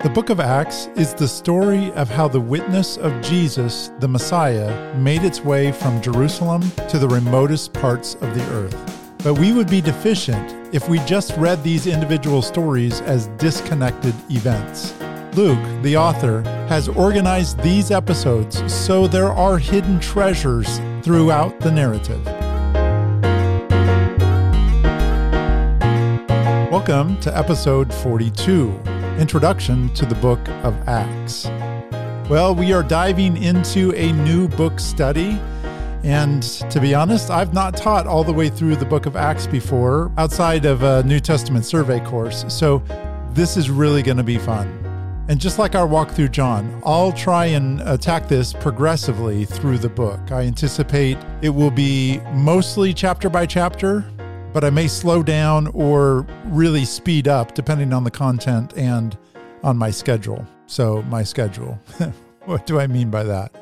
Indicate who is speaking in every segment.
Speaker 1: The book of Acts is the story of how the witness of Jesus, the Messiah, made its way from Jerusalem to the remotest parts of the earth. But we would be deficient if we just read these individual stories as disconnected events. Luke, the author, has organized these episodes so there are hidden treasures throughout the narrative. Welcome to episode 42 Introduction to the Book of Acts. Well, we are diving into a new book study. And to be honest, I've not taught all the way through the book of Acts before outside of a New Testament survey course. So this is really going to be fun. And just like our walk through John, I'll try and attack this progressively through the book. I anticipate it will be mostly chapter by chapter, but I may slow down or really speed up depending on the content and on my schedule. So, my schedule. what do I mean by that?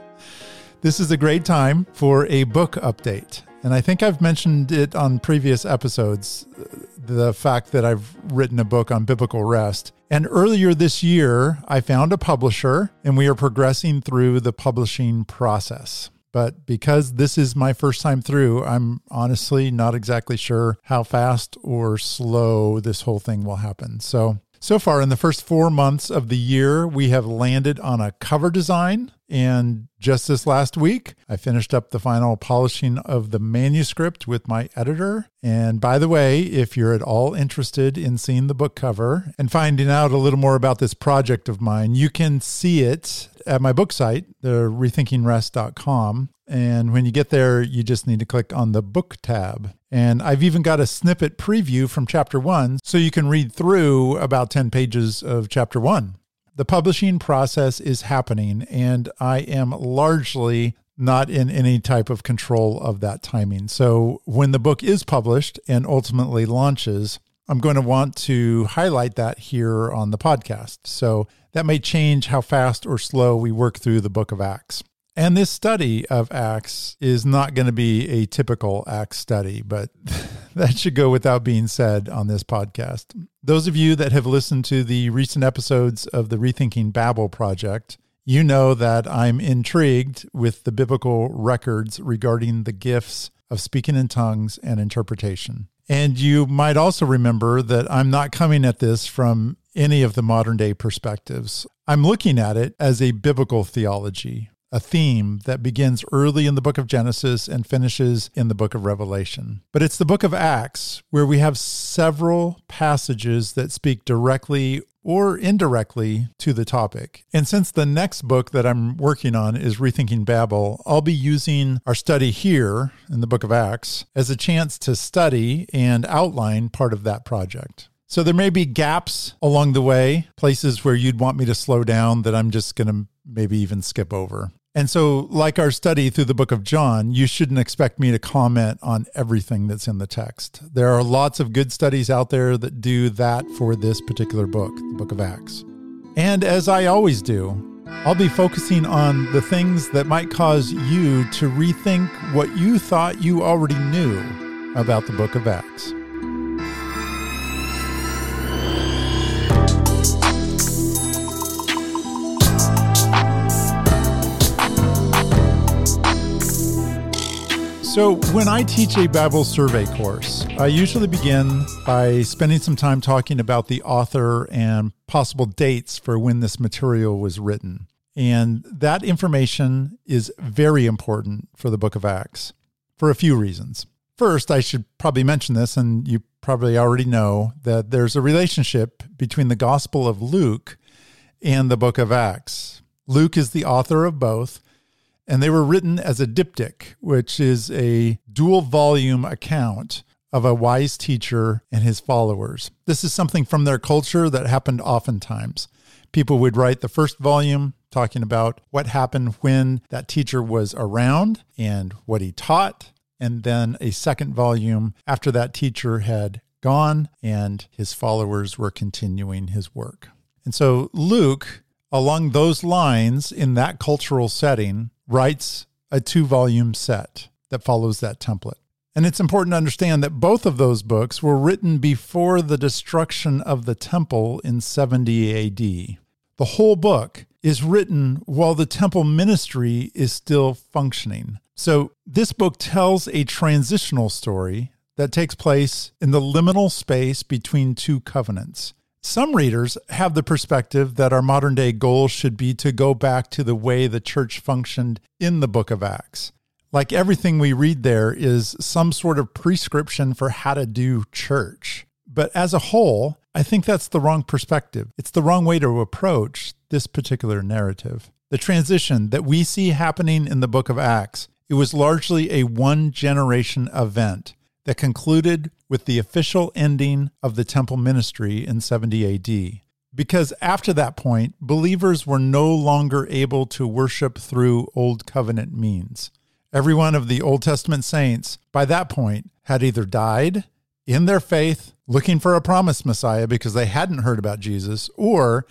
Speaker 1: This is a great time for a book update. And I think I've mentioned it on previous episodes the fact that I've written a book on biblical rest. And earlier this year, I found a publisher and we are progressing through the publishing process. But because this is my first time through, I'm honestly not exactly sure how fast or slow this whole thing will happen. So, so far in the first four months of the year, we have landed on a cover design and just this last week, I finished up the final polishing of the manuscript with my editor. And by the way, if you're at all interested in seeing the book cover and finding out a little more about this project of mine, you can see it at my book site, the rethinkingrest.com. And when you get there, you just need to click on the book tab. And I've even got a snippet preview from chapter one, so you can read through about 10 pages of chapter one. The publishing process is happening, and I am largely not in any type of control of that timing. So when the book is published and ultimately launches, I'm going to want to highlight that here on the podcast. So that may change how fast or slow we work through the book of Acts. And this study of Acts is not going to be a typical Acts study, but that should go without being said on this podcast. Those of you that have listened to the recent episodes of the Rethinking Babel project, you know that I'm intrigued with the biblical records regarding the gifts of speaking in tongues and interpretation. And you might also remember that I'm not coming at this from any of the modern day perspectives. I'm looking at it as a biblical theology a theme that begins early in the book of Genesis and finishes in the book of Revelation. But it's the book of Acts where we have several passages that speak directly or indirectly to the topic. And since the next book that I'm working on is Rethinking Babel, I'll be using our study here in the book of Acts as a chance to study and outline part of that project. So there may be gaps along the way, places where you'd want me to slow down that I'm just going to maybe even skip over. And so, like our study through the book of John, you shouldn't expect me to comment on everything that's in the text. There are lots of good studies out there that do that for this particular book, the book of Acts. And as I always do, I'll be focusing on the things that might cause you to rethink what you thought you already knew about the book of Acts. So, when I teach a Bible survey course, I usually begin by spending some time talking about the author and possible dates for when this material was written. And that information is very important for the book of Acts for a few reasons. First, I should probably mention this, and you probably already know that there's a relationship between the Gospel of Luke and the book of Acts. Luke is the author of both, and they were written as a diptych, which is a dual volume account of a wise teacher and his followers. This is something from their culture that happened oftentimes. People would write the first volume talking about what happened when that teacher was around and what he taught, and then a second volume after that teacher had gone and his followers were continuing his work. And so Luke, along those lines, in that cultural setting, writes a two volume set that follows that template. And it's important to understand that both of those books were written before the destruction of the temple in 70 AD. The whole book is written while the temple ministry is still functioning. So, this book tells a transitional story that takes place in the liminal space between two covenants. Some readers have the perspective that our modern day goal should be to go back to the way the church functioned in the book of Acts. Like everything we read there is some sort of prescription for how to do church. But as a whole, I think that's the wrong perspective. It's the wrong way to approach this particular narrative. The transition that we see happening in the book of Acts, it was largely a one generation event that concluded with the official ending of the temple ministry in 70 AD. Because after that point, believers were no longer able to worship through Old Covenant means. Every one of the Old Testament saints, by that point, had either died in their faith, looking for a promised Messiah because they hadn't heard about Jesus, or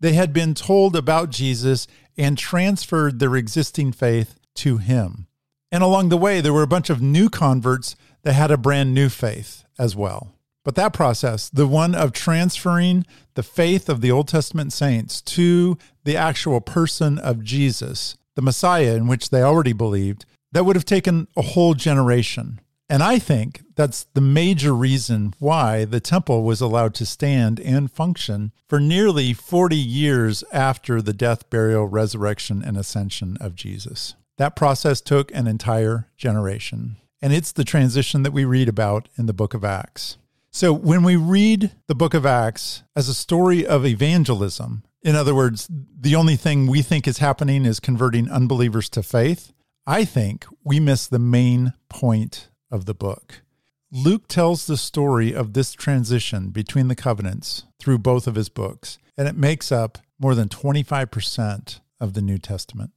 Speaker 1: they had been told about Jesus and transferred their existing faith to him. And along the way, there were a bunch of new converts they had a brand new faith as well. But that process, the one of transferring the faith of the Old Testament saints to the actual person of Jesus, the Messiah in which they already believed, that would have taken a whole generation. And I think that's the major reason why the temple was allowed to stand and function for nearly 40 years after the death, burial, resurrection, and ascension of Jesus. That process took an entire generation. And it's the transition that we read about in the book of Acts. So when we read the book of Acts as a story of evangelism, in other words, the only thing we think is happening is converting unbelievers to faith, I think we miss the main point of the book. Luke tells the story of this transition between the covenants through both of his books, and it makes up more than 25% of the New Testament.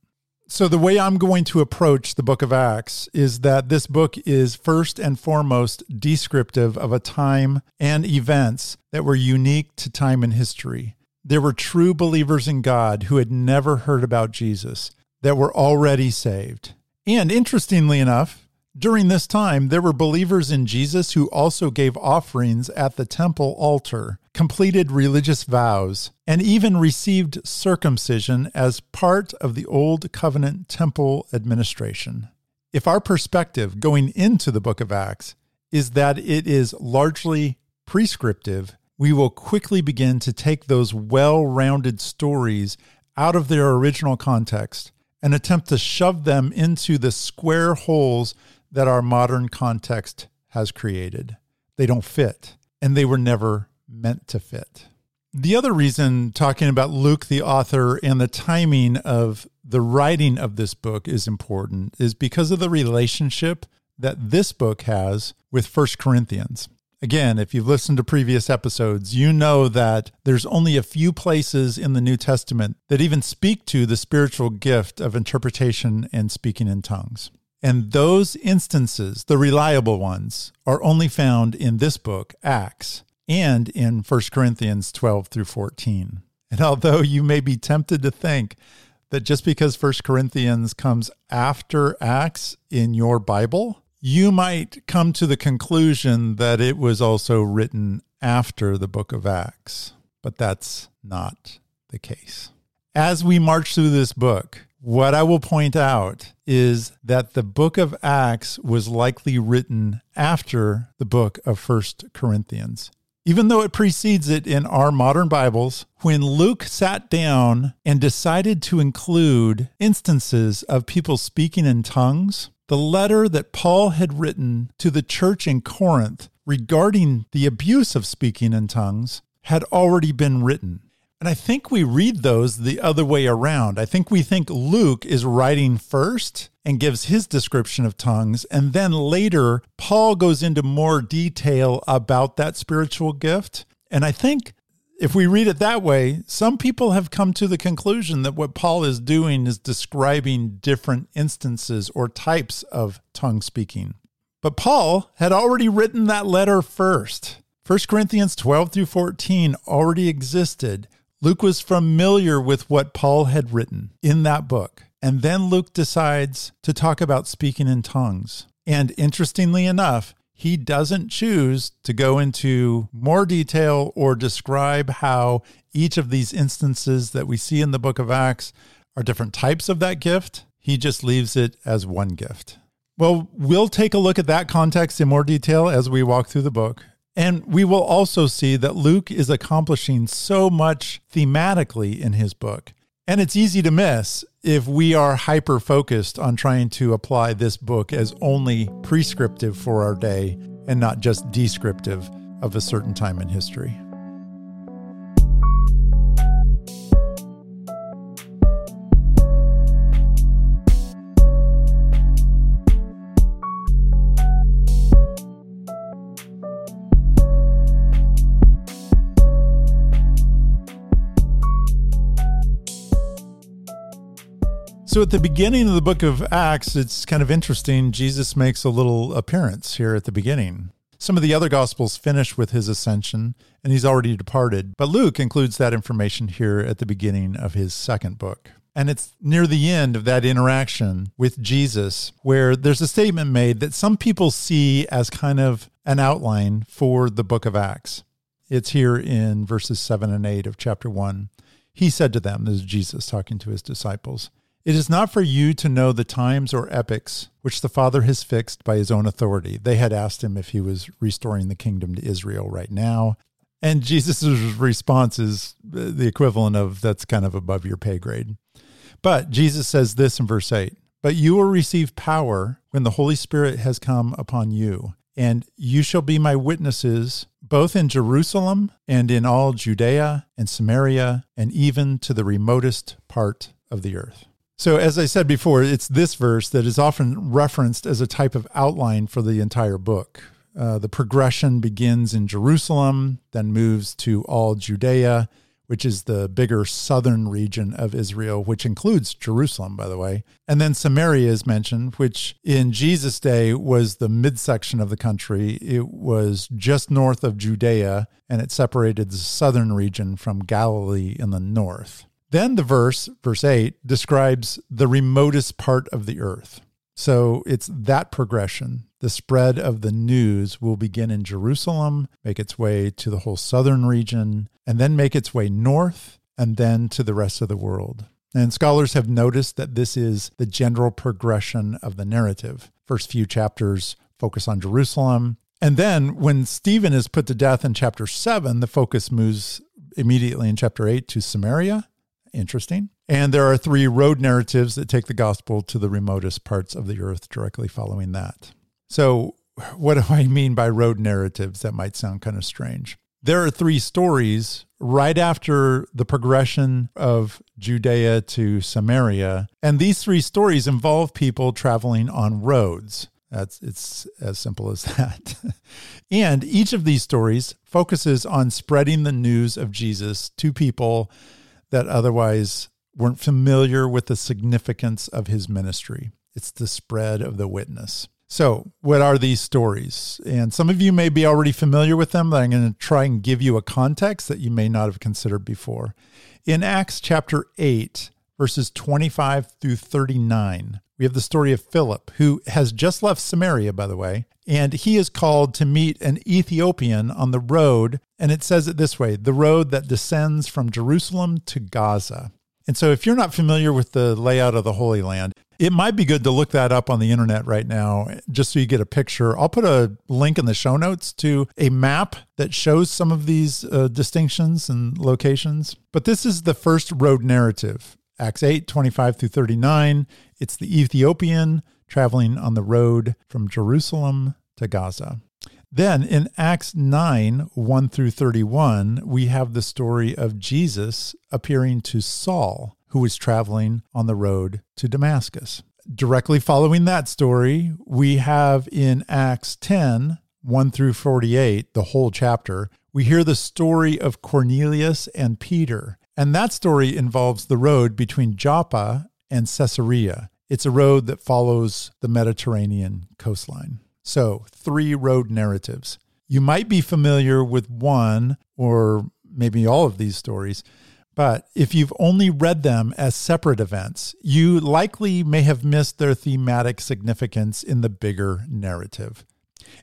Speaker 1: So, the way I'm going to approach the book of Acts is that this book is first and foremost descriptive of a time and events that were unique to time and history. There were true believers in God who had never heard about Jesus that were already saved. And interestingly enough, during this time, there were believers in Jesus who also gave offerings at the temple altar, completed religious vows, and even received circumcision as part of the Old Covenant temple administration. If our perspective going into the book of Acts is that it is largely prescriptive, we will quickly begin to take those well rounded stories out of their original context and attempt to shove them into the square holes that our modern context has created. They don't fit, and they were never meant to fit. The other reason talking about Luke, the author, and the timing of the writing of this book is important is because of the relationship that this book has with First Corinthians. Again, if you've listened to previous episodes, you know that there's only a few places in the New Testament that even speak to the spiritual gift of interpretation and speaking in tongues. And those instances, the reliable ones, are only found in this book, Acts, and in 1 Corinthians 12 through 14. And although you may be tempted to think that just because 1 Corinthians comes after Acts in your Bible, you might come to the conclusion that it was also written after the book of Acts, but that's not the case. As we march through this book, what I will point out is that the book of Acts was likely written after the book of First Corinthians. Even though it precedes it in our modern Bibles, when Luke sat down and decided to include instances of people speaking in tongues, the letter that Paul had written to the church in Corinth regarding the abuse of speaking in tongues had already been written. And I think we read those the other way around. I think we think Luke is writing first and gives his description of tongues. And then later, Paul goes into more detail about that spiritual gift. And I think if we read it that way, some people have come to the conclusion that what Paul is doing is describing different instances or types of tongue speaking. But Paul had already written that letter first. 1 Corinthians 12 through 14 already existed. Luke was familiar with what Paul had written in that book. And then Luke decides to talk about speaking in tongues. And interestingly enough, he doesn't choose to go into more detail or describe how each of these instances that we see in the book of Acts are different types of that gift. He just leaves it as one gift. Well, we'll take a look at that context in more detail as we walk through the book. And we will also see that Luke is accomplishing so much thematically in his book. And it's easy to miss if we are hyper focused on trying to apply this book as only prescriptive for our day and not just descriptive of a certain time in history. So at the beginning of the book of Acts, it's kind of interesting. Jesus makes a little appearance here at the beginning. Some of the other gospels finish with his ascension, and he's already departed. But Luke includes that information here at the beginning of his second book. And it's near the end of that interaction with Jesus where there's a statement made that some people see as kind of an outline for the book of Acts. It's here in verses 7 and 8 of chapter 1. He said to them, this is Jesus talking to his disciples, it is not for you to know the times or epochs which the Father has fixed by his own authority. They had asked him if he was restoring the kingdom to Israel right now. And Jesus' response is uh, the equivalent of that's kind of above your pay grade. But Jesus says this in verse 8 But you will receive power when the Holy Spirit has come upon you, and you shall be my witnesses both in Jerusalem and in all Judea and Samaria, and even to the remotest part of the earth. So, as I said before, it's this verse that is often referenced as a type of outline for the entire book. Uh, the progression begins in Jerusalem, then moves to all Judea, which is the bigger southern region of Israel, which includes Jerusalem, by the way. And then Samaria is mentioned, which in Jesus' day was the midsection of the country. It was just north of Judea, and it separated the southern region from Galilee in the north. Then the verse, verse 8, describes the remotest part of the earth. So it's that progression. The spread of the news will begin in Jerusalem, make its way to the whole southern region, and then make its way north and then to the rest of the world. And scholars have noticed that this is the general progression of the narrative. First few chapters focus on Jerusalem. And then when Stephen is put to death in chapter 7, the focus moves immediately in chapter 8 to Samaria Interesting. And there are three road narratives that take the gospel to the remotest parts of the earth directly following that. So, what do I mean by road narratives? That might sound kind of strange. There are three stories right after the progression of Judea to Samaria. And these three stories involve people traveling on roads. That's it's as simple as that. and each of these stories focuses on spreading the news of Jesus to people that otherwise weren't familiar with the significance of his ministry. It's the spread of the witness. So, what are these stories? And some of you may be already familiar with them, but I'm going to try and give you a context that you may not have considered before. In Acts chapter 8, verses 25 through 39, we have the story of Philip, who has just left Samaria, by the way, and he is called to meet an Ethiopian on the road. And it says it this way the road that descends from Jerusalem to Gaza. And so, if you're not familiar with the layout of the Holy Land, it might be good to look that up on the internet right now, just so you get a picture. I'll put a link in the show notes to a map that shows some of these uh, distinctions and locations. But this is the first road narrative Acts 8, 25 through 39. It's the Ethiopian traveling on the road from Jerusalem to Gaza. Then in Acts 9, 1 through 31, we have the story of Jesus appearing to Saul, who was traveling on the road to Damascus. Directly following that story, we have in Acts 10, 1 through 48, the whole chapter, we hear the story of Cornelius and Peter and that story involves the road between Joppa and Caesarea. It's a road that follows the Mediterranean coastline. So, three road narratives. You might be familiar with one or maybe all of these stories, but if you've only read them as separate events, you likely may have missed their thematic significance in the bigger narrative.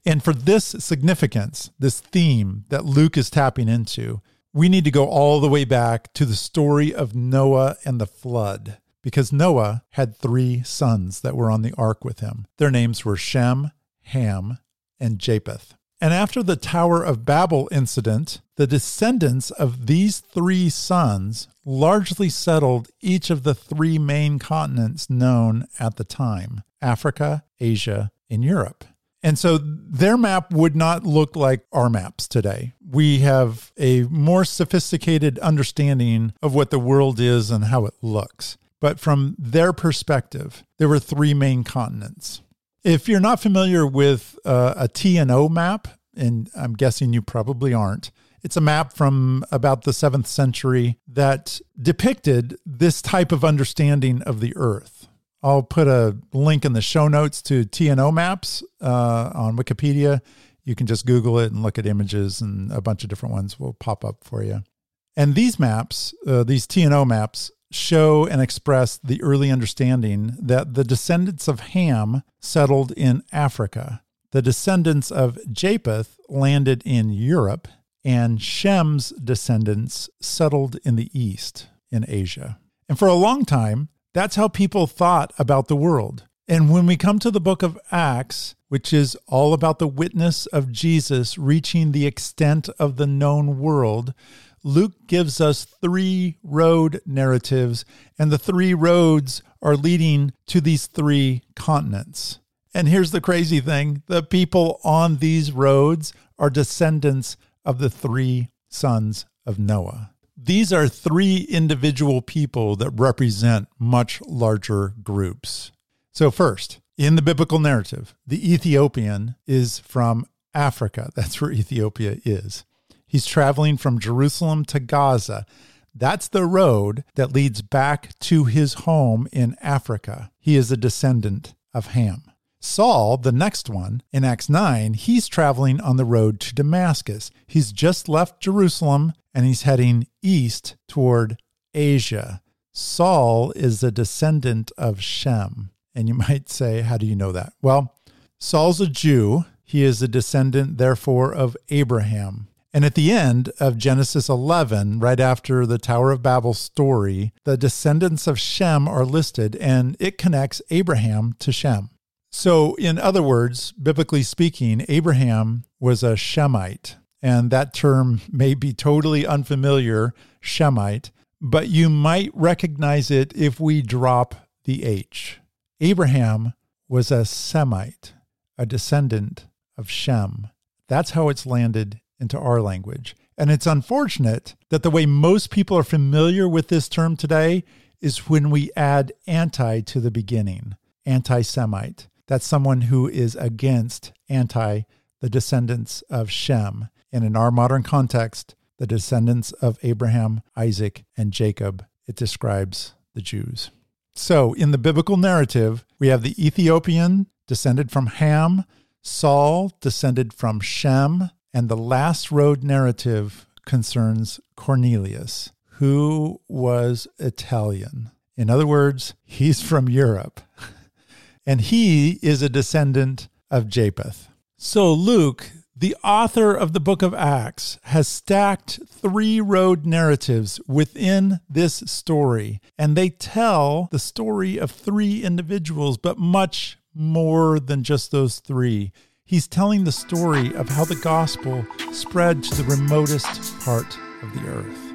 Speaker 1: And for this significance, this theme that Luke is tapping into, we need to go all the way back to the story of Noah and the flood, because Noah had three sons that were on the ark with him. Their names were Shem, Ham, and Japheth. And after the Tower of Babel incident, the descendants of these three sons largely settled each of the three main continents known at the time Africa, Asia, and Europe. And so their map would not look like our maps today. We have a more sophisticated understanding of what the world is and how it looks. But from their perspective, there were three main continents. If you're not familiar with uh, and O map, and I'm guessing you probably aren't, it's a map from about the seventh century that depicted this type of understanding of the Earth. I'll put a link in the show notes to T and O maps uh, on Wikipedia. You can just Google it and look at images, and a bunch of different ones will pop up for you. And these maps, uh, these T and O maps, show and express the early understanding that the descendants of Ham settled in Africa. The descendants of Japheth landed in Europe, and Shem's descendants settled in the east, in Asia. And for a long time, that's how people thought about the world. And when we come to the book of Acts, which is all about the witness of Jesus reaching the extent of the known world, Luke gives us three road narratives, and the three roads are leading to these three continents. And here's the crazy thing the people on these roads are descendants of the three sons of Noah. These are three individual people that represent much larger groups. So, first, in the biblical narrative, the Ethiopian is from Africa. That's where Ethiopia is. He's traveling from Jerusalem to Gaza. That's the road that leads back to his home in Africa. He is a descendant of Ham. Saul, the next one, in Acts 9, he's traveling on the road to Damascus. He's just left Jerusalem and he's heading east toward Asia. Saul is a descendant of Shem. And you might say, how do you know that? Well, Saul's a Jew. He is a descendant, therefore, of Abraham. And at the end of Genesis 11, right after the Tower of Babel story, the descendants of Shem are listed and it connects Abraham to Shem. So, in other words, biblically speaking, Abraham was a Shemite. And that term may be totally unfamiliar, Shemite, but you might recognize it if we drop the H. Abraham was a Semite, a descendant of Shem. That's how it's landed into our language. And it's unfortunate that the way most people are familiar with this term today is when we add anti to the beginning, anti Semite. That's someone who is against anti the descendants of Shem. And in our modern context, the descendants of Abraham, Isaac, and Jacob, it describes the Jews. So in the biblical narrative, we have the Ethiopian descended from Ham, Saul descended from Shem, and the last road narrative concerns Cornelius, who was Italian. In other words, he's from Europe. and he is a descendant of Japheth. So Luke, the author of the book of Acts, has stacked three road narratives within this story, and they tell the story of three individuals, but much more than just those three. He's telling the story of how the gospel spread to the remotest part of the earth.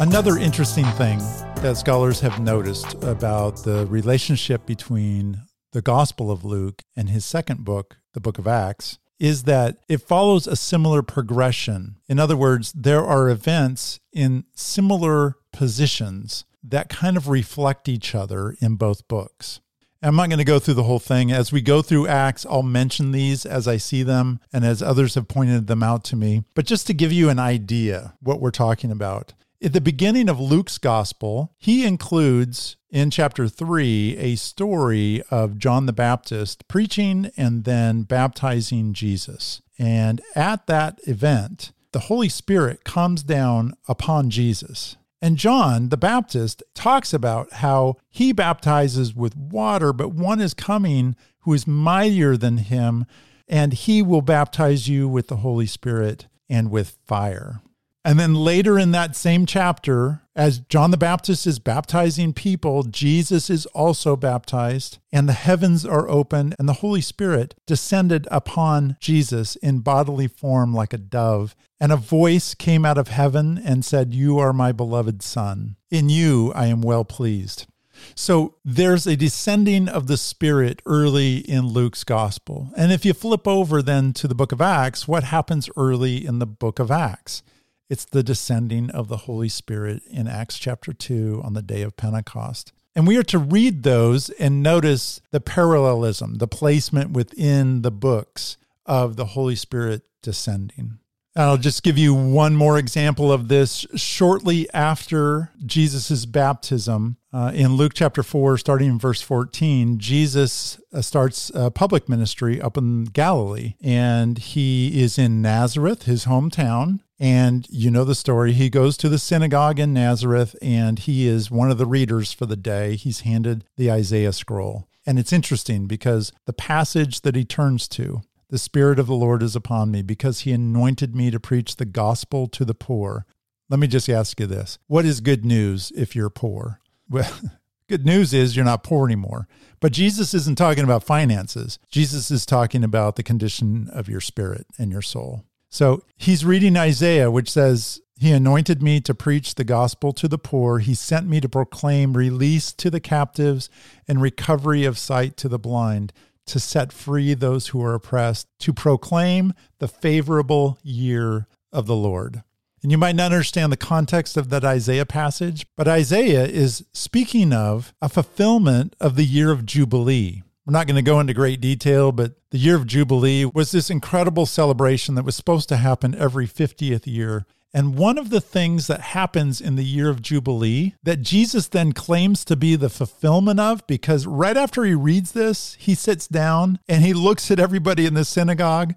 Speaker 1: Another interesting thing that scholars have noticed about the relationship between the Gospel of Luke and his second book, the book of Acts, is that it follows a similar progression. In other words, there are events in similar positions that kind of reflect each other in both books. I'm not going to go through the whole thing. As we go through Acts, I'll mention these as I see them and as others have pointed them out to me. But just to give you an idea what we're talking about. At the beginning of Luke's gospel, he includes in chapter 3 a story of John the Baptist preaching and then baptizing Jesus. And at that event, the Holy Spirit comes down upon Jesus. And John the Baptist talks about how he baptizes with water, but one is coming who is mightier than him, and he will baptize you with the Holy Spirit and with fire. And then later in that same chapter, as John the Baptist is baptizing people, Jesus is also baptized, and the heavens are opened, and the Holy Spirit descended upon Jesus in bodily form like a dove. And a voice came out of heaven and said, You are my beloved Son. In you I am well pleased. So there's a descending of the Spirit early in Luke's gospel. And if you flip over then to the book of Acts, what happens early in the book of Acts? It's the descending of the Holy Spirit in Acts chapter 2 on the day of Pentecost. And we are to read those and notice the parallelism, the placement within the books of the Holy Spirit descending. I'll just give you one more example of this. Shortly after Jesus' baptism, uh, in Luke chapter 4, starting in verse 14, Jesus uh, starts a public ministry up in Galilee. And he is in Nazareth, his hometown. And you know the story. He goes to the synagogue in Nazareth and he is one of the readers for the day. He's handed the Isaiah scroll. And it's interesting because the passage that he turns to, the Spirit of the Lord is upon me because he anointed me to preach the gospel to the poor. Let me just ask you this What is good news if you're poor? Well, good news is you're not poor anymore. But Jesus isn't talking about finances. Jesus is talking about the condition of your spirit and your soul. So he's reading Isaiah, which says, He anointed me to preach the gospel to the poor. He sent me to proclaim release to the captives and recovery of sight to the blind, to set free those who are oppressed, to proclaim the favorable year of the Lord. And you might not understand the context of that Isaiah passage, but Isaiah is speaking of a fulfillment of the year of Jubilee. We're not going to go into great detail, but the year of Jubilee was this incredible celebration that was supposed to happen every 50th year. And one of the things that happens in the year of Jubilee that Jesus then claims to be the fulfillment of, because right after he reads this, he sits down and he looks at everybody in the synagogue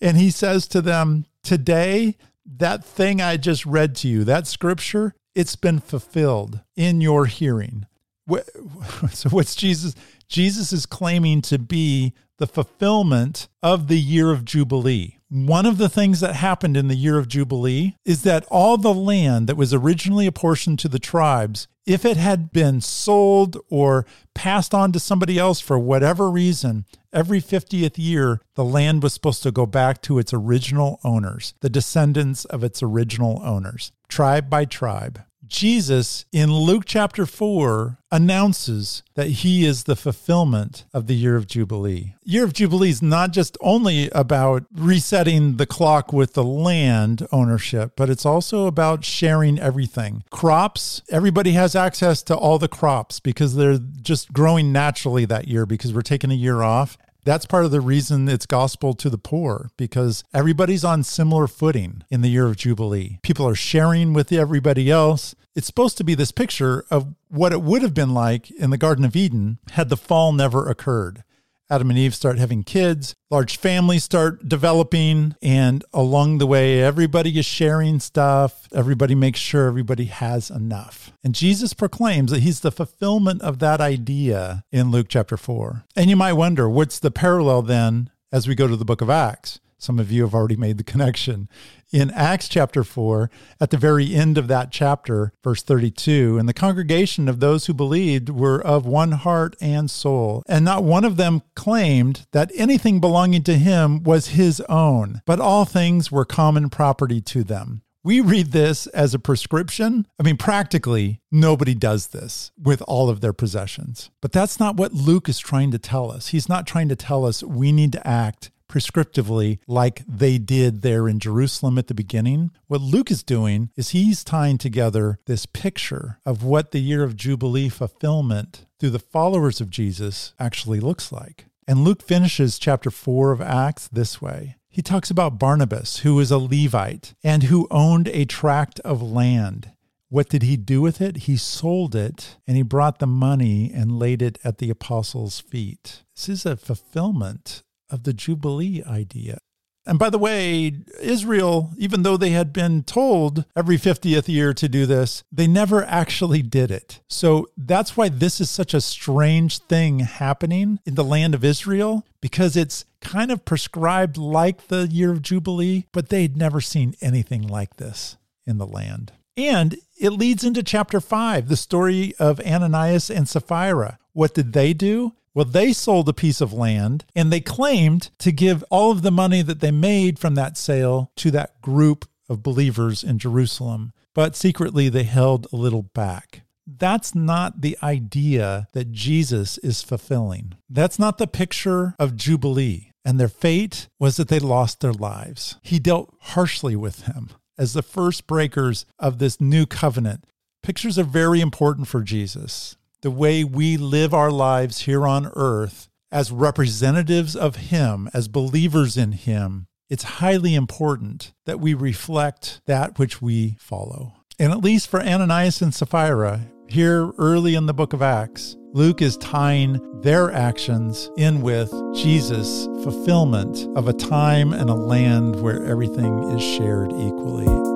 Speaker 1: and he says to them, Today, that thing I just read to you, that scripture, it's been fulfilled in your hearing. So, what's Jesus? Jesus is claiming to be the fulfillment of the year of Jubilee. One of the things that happened in the year of Jubilee is that all the land that was originally apportioned to the tribes, if it had been sold or passed on to somebody else for whatever reason, every 50th year, the land was supposed to go back to its original owners, the descendants of its original owners, tribe by tribe. Jesus in Luke chapter 4 announces that he is the fulfillment of the year of Jubilee. Year of Jubilee is not just only about resetting the clock with the land ownership, but it's also about sharing everything. Crops, everybody has access to all the crops because they're just growing naturally that year because we're taking a year off. That's part of the reason it's gospel to the poor because everybody's on similar footing in the year of Jubilee. People are sharing with everybody else. It's supposed to be this picture of what it would have been like in the Garden of Eden had the fall never occurred. Adam and Eve start having kids, large families start developing, and along the way, everybody is sharing stuff. Everybody makes sure everybody has enough. And Jesus proclaims that he's the fulfillment of that idea in Luke chapter 4. And you might wonder, what's the parallel then as we go to the book of Acts? Some of you have already made the connection. In Acts chapter 4, at the very end of that chapter, verse 32, and the congregation of those who believed were of one heart and soul, and not one of them claimed that anything belonging to him was his own, but all things were common property to them. We read this as a prescription. I mean, practically, nobody does this with all of their possessions. But that's not what Luke is trying to tell us. He's not trying to tell us we need to act prescriptively like they did there in Jerusalem at the beginning. What Luke is doing is he's tying together this picture of what the year of Jubilee fulfillment through the followers of Jesus actually looks like. And Luke finishes chapter 4 of Acts this way. He talks about Barnabas, who was a Levite and who owned a tract of land. What did he do with it? He sold it and he brought the money and laid it at the apostles' feet. This is a fulfillment of the Jubilee idea. And by the way, Israel, even though they had been told every 50th year to do this, they never actually did it. So that's why this is such a strange thing happening in the land of Israel because it's kind of prescribed like the year of Jubilee, but they'd never seen anything like this in the land. And it leads into chapter five, the story of Ananias and Sapphira. What did they do? Well, they sold a piece of land and they claimed to give all of the money that they made from that sale to that group of believers in Jerusalem. But secretly, they held a little back. That's not the idea that Jesus is fulfilling. That's not the picture of Jubilee. And their fate was that they lost their lives. He dealt harshly with them as the first breakers of this new covenant. Pictures are very important for Jesus. The way we live our lives here on earth as representatives of Him, as believers in Him, it's highly important that we reflect that which we follow. And at least for Ananias and Sapphira, here early in the book of Acts, Luke is tying their actions in with Jesus' fulfillment of a time and a land where everything is shared equally.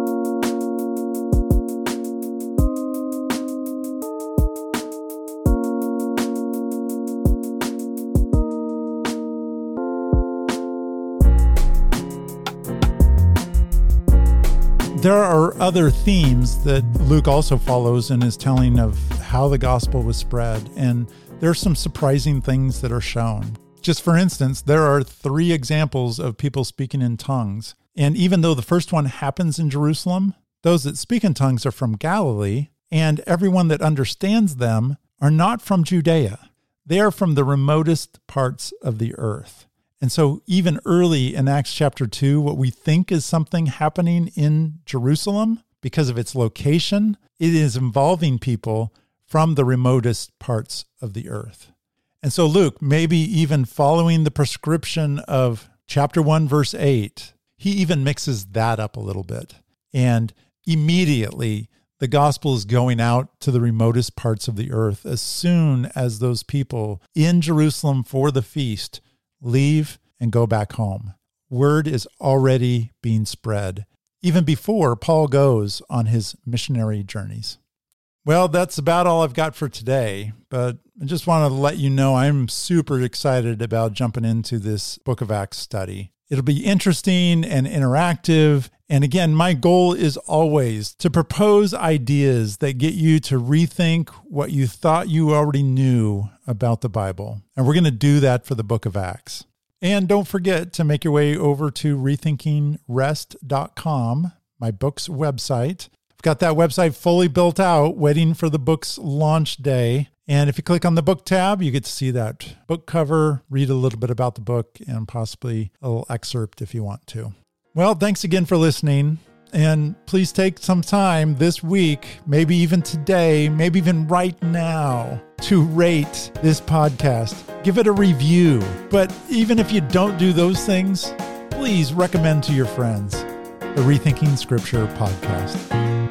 Speaker 1: There are other themes that Luke also follows in his telling of how the gospel was spread. And there are some surprising things that are shown. Just for instance, there are three examples of people speaking in tongues. And even though the first one happens in Jerusalem, those that speak in tongues are from Galilee, and everyone that understands them are not from Judea. They are from the remotest parts of the earth. And so, even early in Acts chapter 2, what we think is something happening in Jerusalem because of its location, it is involving people from the remotest parts of the earth. And so, Luke, maybe even following the prescription of chapter 1, verse 8, he even mixes that up a little bit. And immediately, the gospel is going out to the remotest parts of the earth as soon as those people in Jerusalem for the feast leave and go back home. Word is already being spread, even before Paul goes on his missionary journeys. Well, that's about all I've got for today, but I just want to let you know I'm super excited about jumping into this Book of Acts study. It'll be interesting and interactive. And again, my goal is always to propose ideas that get you to rethink what you thought you already knew about the Bible. And we're going to do that for the book of Acts. And don't forget to make your way over to rethinkingrest.com, my book's website. I've got that website fully built out, waiting for the book's launch day. And if you click on the book tab, you get to see that book cover, read a little bit about the book, and possibly a little excerpt if you want to. Well, thanks again for listening. And please take some time this week, maybe even today, maybe even right now, to rate this podcast. Give it a review. But even if you don't do those things, please recommend to your friends the Rethinking Scripture podcast.